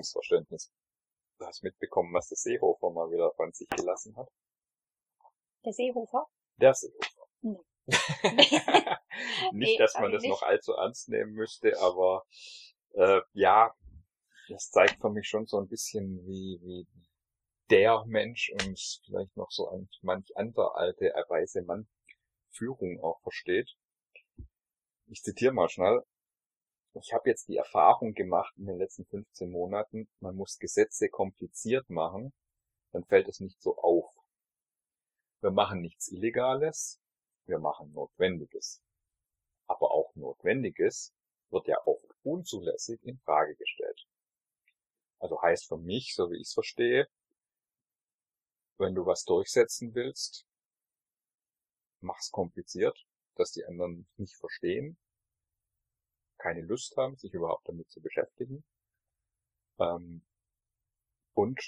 Apropos Führungsverständnis. Du hast mitbekommen, was der Seehofer mal wieder von sich gelassen hat? Der Seehofer? Der Seehofer. Nee. nicht, dass man das noch allzu ernst nehmen müsste, aber äh, ja, das zeigt für mich schon so ein bisschen, wie, wie der Mensch und vielleicht noch so ein manch anderer alte, weise Mann Führung auch versteht. Ich zitiere mal schnell. Ich habe jetzt die Erfahrung gemacht in den letzten 15 Monaten, man muss Gesetze kompliziert machen, dann fällt es nicht so auf. Wir machen nichts Illegales, wir machen Notwendiges. Aber auch Notwendiges wird ja oft unzulässig in Frage gestellt. Also heißt für mich, so wie ich es verstehe, wenn du was durchsetzen willst, mach's kompliziert, dass die anderen nicht verstehen, keine Lust haben, sich überhaupt damit zu beschäftigen. Ähm, und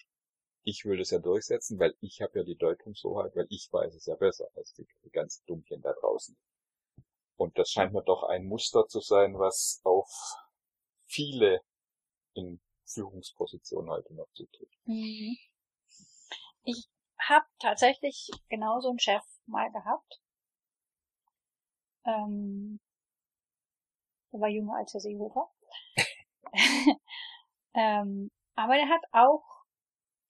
ich will das ja durchsetzen, weil ich habe ja die Deutungshoheit, weil ich weiß es ja besser als die, die ganzen Dummchen da draußen. Und das scheint mir doch ein Muster zu sein, was auf viele in Führungspositionen heute noch zutrifft. Mhm. Ich habe tatsächlich genauso einen Chef mal gehabt. Ähm, der war jünger als der Seehofer. ähm, aber der hat auch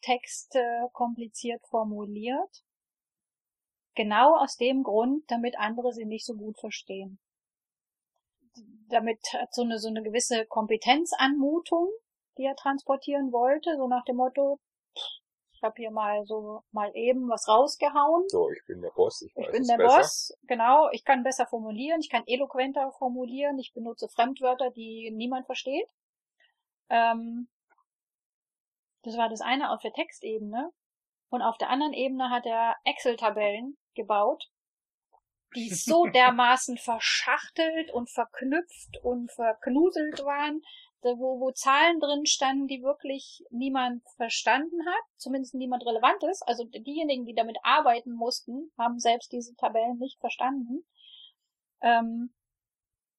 Texte kompliziert formuliert. Genau aus dem Grund, damit andere sie nicht so gut verstehen. Damit hat so eine, so eine gewisse Kompetenzanmutung, die er transportieren wollte, so nach dem Motto, ich habe hier mal so mal eben was rausgehauen. So, ich bin der Boss. Ich, ich bin der besser. Boss, genau. Ich kann besser formulieren, ich kann eloquenter formulieren, ich benutze Fremdwörter, die niemand versteht. Ähm, das war das eine auf der Textebene. Und auf der anderen Ebene hat er Excel-Tabellen gebaut, die so dermaßen verschachtelt und verknüpft und verknuselt waren, wo, wo Zahlen drin standen, die wirklich niemand verstanden hat, zumindest niemand relevant ist. Also diejenigen, die damit arbeiten mussten, haben selbst diese Tabellen nicht verstanden. Ähm,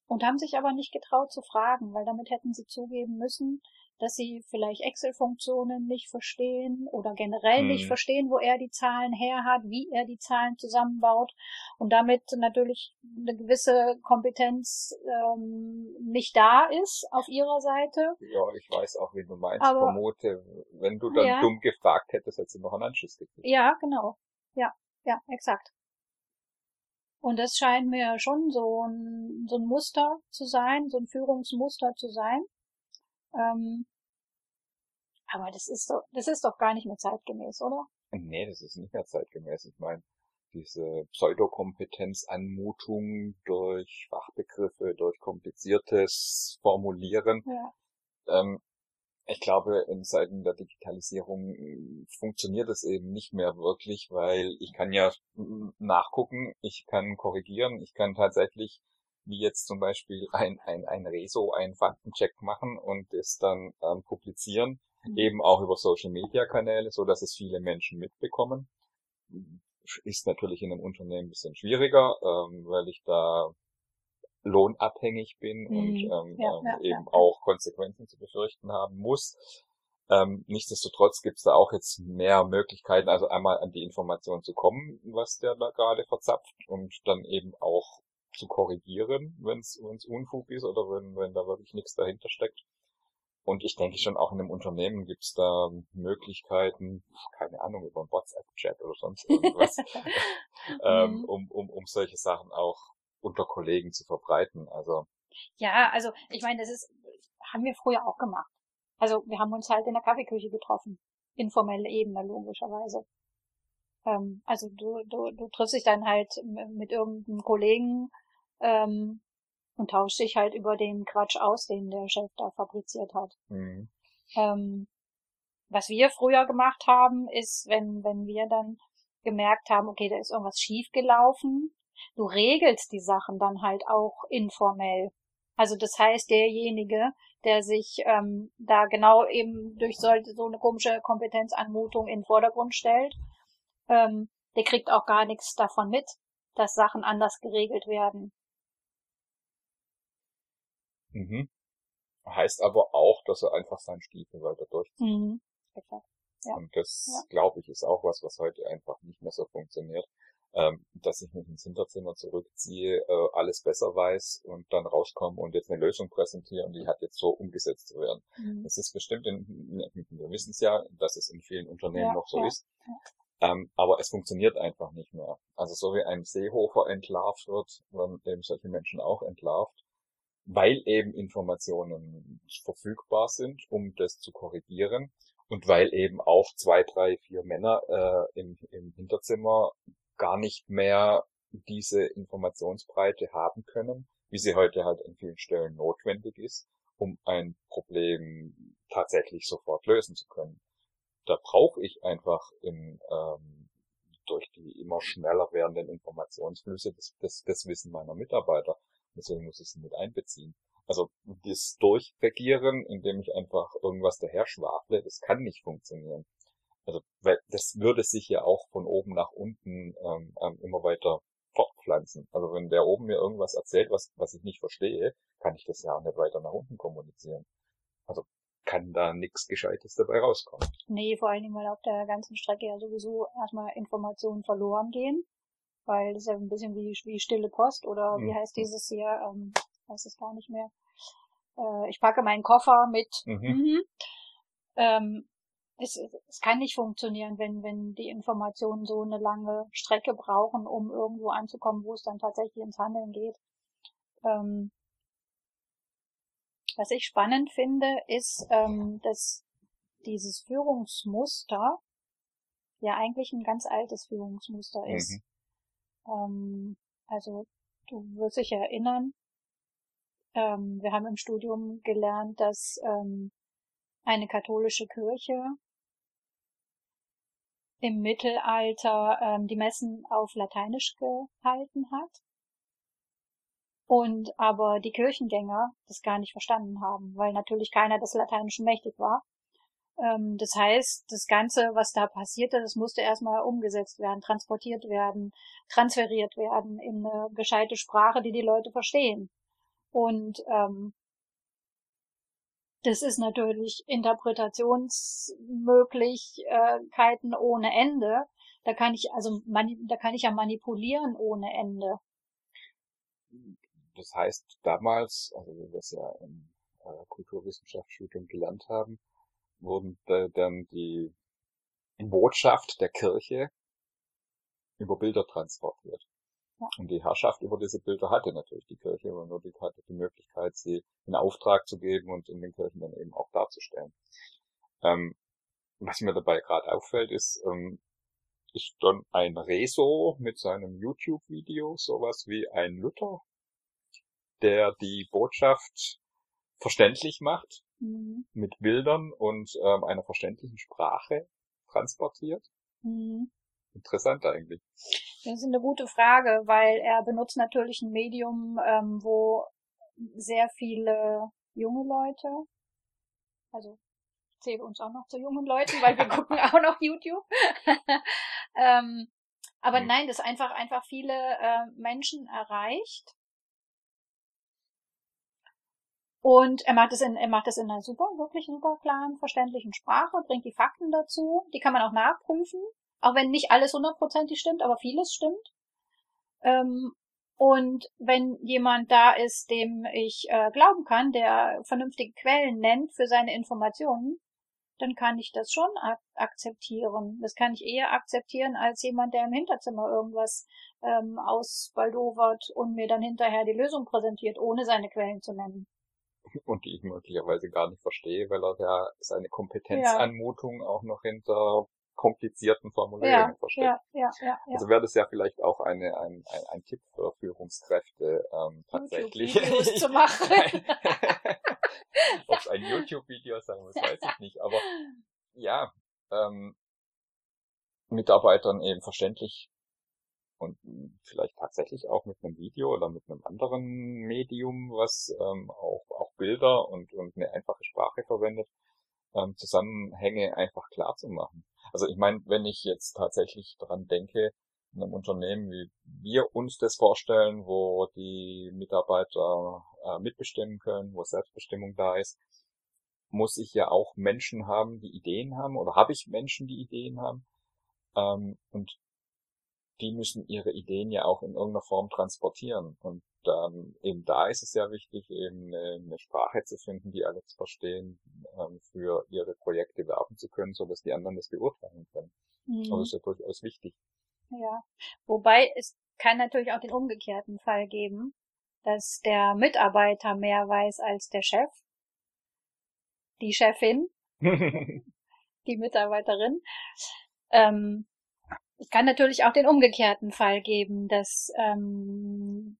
und haben sich aber nicht getraut zu fragen, weil damit hätten sie zugeben müssen, dass sie vielleicht Excel-Funktionen nicht verstehen oder generell hm. nicht verstehen, wo er die Zahlen her hat, wie er die Zahlen zusammenbaut und damit natürlich eine gewisse Kompetenz ähm, nicht da ist auf ihrer Seite. Ja, ich weiß auch, wie du meinst. Aber, vermute, wenn du dann ja. dumm gefragt hättest, hättest du noch einen Anschluss gekriegt. Ja, genau. Ja, ja, exakt. Und das scheint mir schon so ein, so ein Muster zu sein, so ein Führungsmuster zu sein. Ähm, aber das ist doch, das ist doch gar nicht mehr zeitgemäß, oder? Nee, das ist nicht mehr zeitgemäß. Ich meine, diese Pseudokompetenzanmutung durch Fachbegriffe, durch kompliziertes Formulieren. Ja. Ähm, ich glaube, in Zeiten der Digitalisierung funktioniert es eben nicht mehr wirklich, weil ich kann ja nachgucken, ich kann korrigieren, ich kann tatsächlich wie jetzt zum Beispiel ein, ein, ein Reso, einen Faktencheck machen und es dann ähm, publizieren. Eben auch über Social Media Kanäle, so dass es viele Menschen mitbekommen. Ist natürlich in einem Unternehmen ein bisschen schwieriger, ähm, weil ich da lohnabhängig bin mhm. und ähm, ja, ähm, ja, eben ja. auch Konsequenzen zu befürchten haben muss. Ähm, nichtsdestotrotz gibt es da auch jetzt mehr Möglichkeiten, also einmal an die Information zu kommen, was der da gerade verzapft und dann eben auch zu korrigieren, wenn es Unfug ist oder wenn, wenn da wirklich nichts dahinter steckt. Und ich denke schon auch in einem Unternehmen gibt es da Möglichkeiten, keine Ahnung, über einen WhatsApp-Chat oder sonst irgendwas, ähm, mhm. um, um, um solche Sachen auch unter Kollegen zu verbreiten. Also ja, also ich meine, das ist haben wir früher auch gemacht. Also wir haben uns halt in der Kaffeeküche getroffen, informelle Ebene logischerweise. Ähm, also du, du, du triffst dich dann halt mit irgendeinem Kollegen ähm, und tauscht dich halt über den Quatsch aus, den der Chef da fabriziert hat. Mhm. Ähm, was wir früher gemacht haben, ist, wenn, wenn wir dann gemerkt haben, okay, da ist irgendwas schief gelaufen, du regelst die Sachen dann halt auch informell. Also das heißt, derjenige, der sich ähm, da genau eben durch so, so eine komische Kompetenzanmutung in den Vordergrund stellt, ähm, der kriegt auch gar nichts davon mit, dass Sachen anders geregelt werden. Mhm. heißt aber auch, dass er einfach seinen Stiefel weiter durchzieht. Mhm. Exakt. Ja. Und das, Ja. glaube ich, ist auch was, was heute einfach nicht mehr so funktioniert. Ähm, dass ich mich ins Hinterzimmer zurückziehe, äh, alles besser weiß und dann rauskomme und jetzt eine Lösung präsentiere und die hat jetzt so umgesetzt zu werden. Mhm. Das ist bestimmt, in, wir wissen es ja, dass es in vielen Unternehmen Ja, noch so ja, ist. Ähm, aber es funktioniert einfach nicht mehr. Also so wie ein Seehofer entlarvt wird, werden eben solche Menschen auch entlarvt, weil eben Informationen verfügbar sind, um das zu korrigieren und weil eben auch zwei, drei, vier Männer äh, im, im Hinterzimmer gar nicht mehr diese Informationsbreite haben können, wie sie heute halt an vielen Stellen notwendig ist, um ein Problem tatsächlich sofort lösen zu können. Da brauche ich einfach in, ähm, durch die immer schneller werdenden Informationsflüsse das, das, das Wissen meiner Mitarbeiter. Deswegen muss ich sie mit einbeziehen. Also das Durchregieren, indem ich einfach irgendwas daher schwafle, das kann nicht funktionieren. Also weil das würde sich ja auch von oben nach unten ähm, ähm, immer weiter fortpflanzen. Also wenn der oben mir irgendwas erzählt, was, was ich nicht verstehe, kann ich das ja auch nicht weiter nach unten kommunizieren. Also kann da nichts Gescheites dabei rauskommen. Nee, vor allen Dingen, weil auf der ganzen Strecke ja sowieso erstmal Informationen verloren gehen. Weil das ist ja ein bisschen wie, wie stille Post oder wie Mhm. heißt dieses hier, ähm, weiß es gar nicht mehr. Äh, ich packe meinen Koffer mit. Mhm. Mhm. Ähm, es, es kann nicht funktionieren, wenn, wenn die Informationen so eine lange Strecke brauchen, um irgendwo anzukommen, wo es dann tatsächlich ins Handeln geht. Ähm, was ich spannend finde, ist, ähm, dass dieses Führungsmuster ja eigentlich ein ganz altes Führungsmuster ist. Mhm. Ähm, also du wirst dich erinnern, ähm, wir haben im Studium gelernt, dass ähm, eine katholische Kirche im Mittelalter ähm, die Messen auf Lateinisch gehalten hat und aber die Kirchengänger das gar nicht verstanden haben, weil natürlich keiner des Lateinischen mächtig war. Ähm, das heißt, das Ganze, was da passierte, das musste erstmal umgesetzt werden, transportiert werden, transferiert werden in eine gescheite Sprache, die die Leute verstehen. Und ähm, das ist natürlich Interpretationsmöglichkeiten ohne Ende. Da kann ich also da kann ich ja manipulieren ohne Ende. Das heißt, damals, also wir es ja im äh, Kulturwissenschaftsstudium gelernt haben, wurden da dann die Botschaft der Kirche über Bilder transportiert. Ja. Und die Herrschaft über diese Bilder hatte natürlich die Kirche, aber nur die hatte die Möglichkeit, sie in Auftrag zu geben und in den Kirchen dann eben auch darzustellen. Ähm, was mir dabei gerade auffällt, ist, ähm, ist dann ein Rezo mit seinem YouTube-Video sowas wie ein Luther, der die Botschaft verständlich macht, Mhm. mit Bildern und ähm, einer verständlichen Sprache transportiert. Mhm. Interessant eigentlich. Das ist eine gute Frage, weil er benutzt natürlich ein Medium, ähm, wo sehr viele junge Leute, also zähle uns auch noch zu jungen Leuten, weil wir gucken auch noch YouTube. ähm, aber Mhm. nein, das einfach einfach viele äh, Menschen erreicht. Und er macht es in, er macht es in einer super, wirklich super klaren, verständlichen Sprache, bringt die Fakten dazu. Die kann man auch nachprüfen. Auch wenn nicht alles hundertprozentig stimmt, aber vieles stimmt. Ähm, und wenn jemand da ist, dem ich äh, glauben kann, der vernünftige Quellen nennt für seine Informationen, dann kann ich das schon ak akzeptieren. Das kann ich eher akzeptieren als jemand, der im Hinterzimmer irgendwas ähm, ausbaldowert und mir dann hinterher die Lösung präsentiert, ohne seine Quellen zu nennen. Und die ich möglicherweise gar nicht verstehe, weil er ja seine Kompetenzanmutung auch noch hinter komplizierten Formulierungen Ja, versteckt. ja, ja, ja, ja. Also wäre das ja vielleicht auch eine, ein, ein, ein Tipp für Führungskräfte ähm, tatsächlich. YouTube-Videos zu machen. Ob es ein YouTube-Video sein muss, weiß ich nicht. Aber ja, ähm, Mitarbeitern eben verständlich und vielleicht tatsächlich auch mit einem Video oder mit einem anderen Medium, was ähm, auch, auch Bilder und, und eine einfache Sprache verwendet, ähm, Zusammenhänge einfach klar zu machen. Also ich meine, wenn ich jetzt tatsächlich dran denke, in einem Unternehmen, wie wir uns das vorstellen, wo die Mitarbeiter äh, mitbestimmen können, wo Selbstbestimmung da ist, muss ich ja auch Menschen haben, die Ideen haben, oder habe ich Menschen, die Ideen haben. Ähm, und die müssen ihre Ideen ja auch in irgendeiner Form transportieren. Und ähm, eben da ist es ja wichtig, eben eine, eine Sprache zu finden, die alle verstehen, ähm, für ihre Projekte werben zu können, so dass die anderen das beurteilen können. Mhm. das ist ja durchaus wichtig. Ja, wobei es kann natürlich auch den umgekehrten Fall geben, dass der Mitarbeiter mehr weiß als der Chef, die Chefin, die Mitarbeiterin. Ähm, es kann natürlich auch den umgekehrten Fall geben, dass ähm,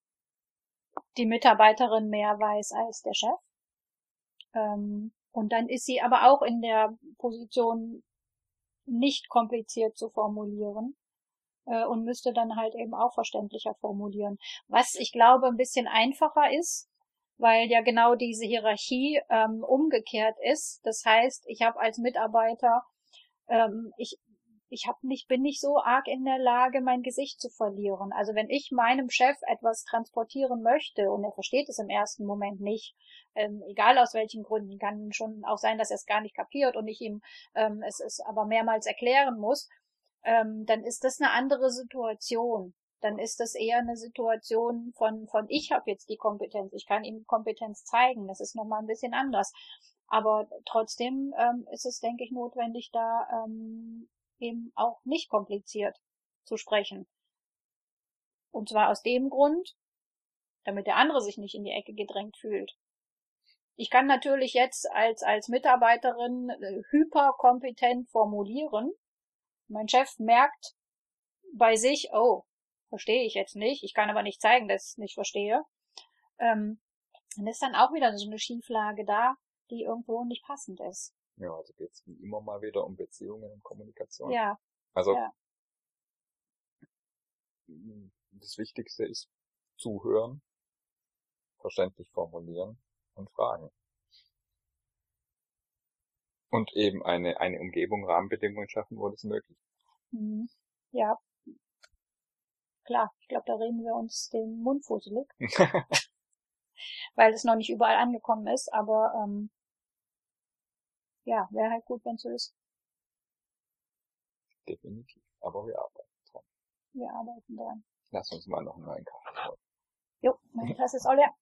die Mitarbeiterin mehr weiß als der Chef. Ähm, und dann ist sie aber auch in der Position, nicht kompliziert zu formulieren äh, und müsste dann halt eben auch verständlicher formulieren. Was ich glaube ein bisschen einfacher ist, weil ja genau diese Hierarchie ähm, umgekehrt ist. Das heißt, ich habe als Mitarbeiter, ähm, ich, ich hab nicht, bin nicht so arg in der Lage, mein Gesicht zu verlieren. Also wenn ich meinem Chef etwas transportieren möchte und er versteht es im ersten Moment nicht, ähm, egal aus welchen Gründen, kann schon auch sein, dass er es gar nicht kapiert und ich ihm ähm, es, es aber mehrmals erklären muss, ähm, dann ist das eine andere Situation. Dann ist das eher eine Situation von, von ich habe jetzt die Kompetenz, ich kann ihm Kompetenz zeigen. Das ist nochmal ein bisschen anders. Aber trotzdem ähm, ist es, denke ich, notwendig, da ähm, eben auch nicht kompliziert zu sprechen. Und zwar aus dem Grund, damit der andere sich nicht in die Ecke gedrängt fühlt. Ich kann natürlich jetzt als, als Mitarbeiterin äh, hyperkompetent formulieren, mein Chef merkt bei sich, oh, verstehe ich jetzt nicht, ich kann aber nicht zeigen, dass ich es nicht verstehe. Ähm, dann ist dann auch wieder so eine Schieflage da, die irgendwo nicht passend ist. Ja, also geht es wie immer mal wieder um Beziehungen und Kommunikation. Ja. Also ja. das Wichtigste ist zuhören, verständlich formulieren und fragen und eben eine, eine Umgebung, Rahmenbedingungen schaffen, wo das möglich ist. Mhm. Ja. Klar, ich glaube, da reden wir uns den Mund fusselig. weil es noch nicht überall angekommen ist, aber ähm, ja, wäre halt gut, wenn es so ist. Definitiv. Aber wir arbeiten dran. Wir arbeiten dran. Lass uns mal noch einen neuen Kaffee holen. Jo, meine Tasse ist leer.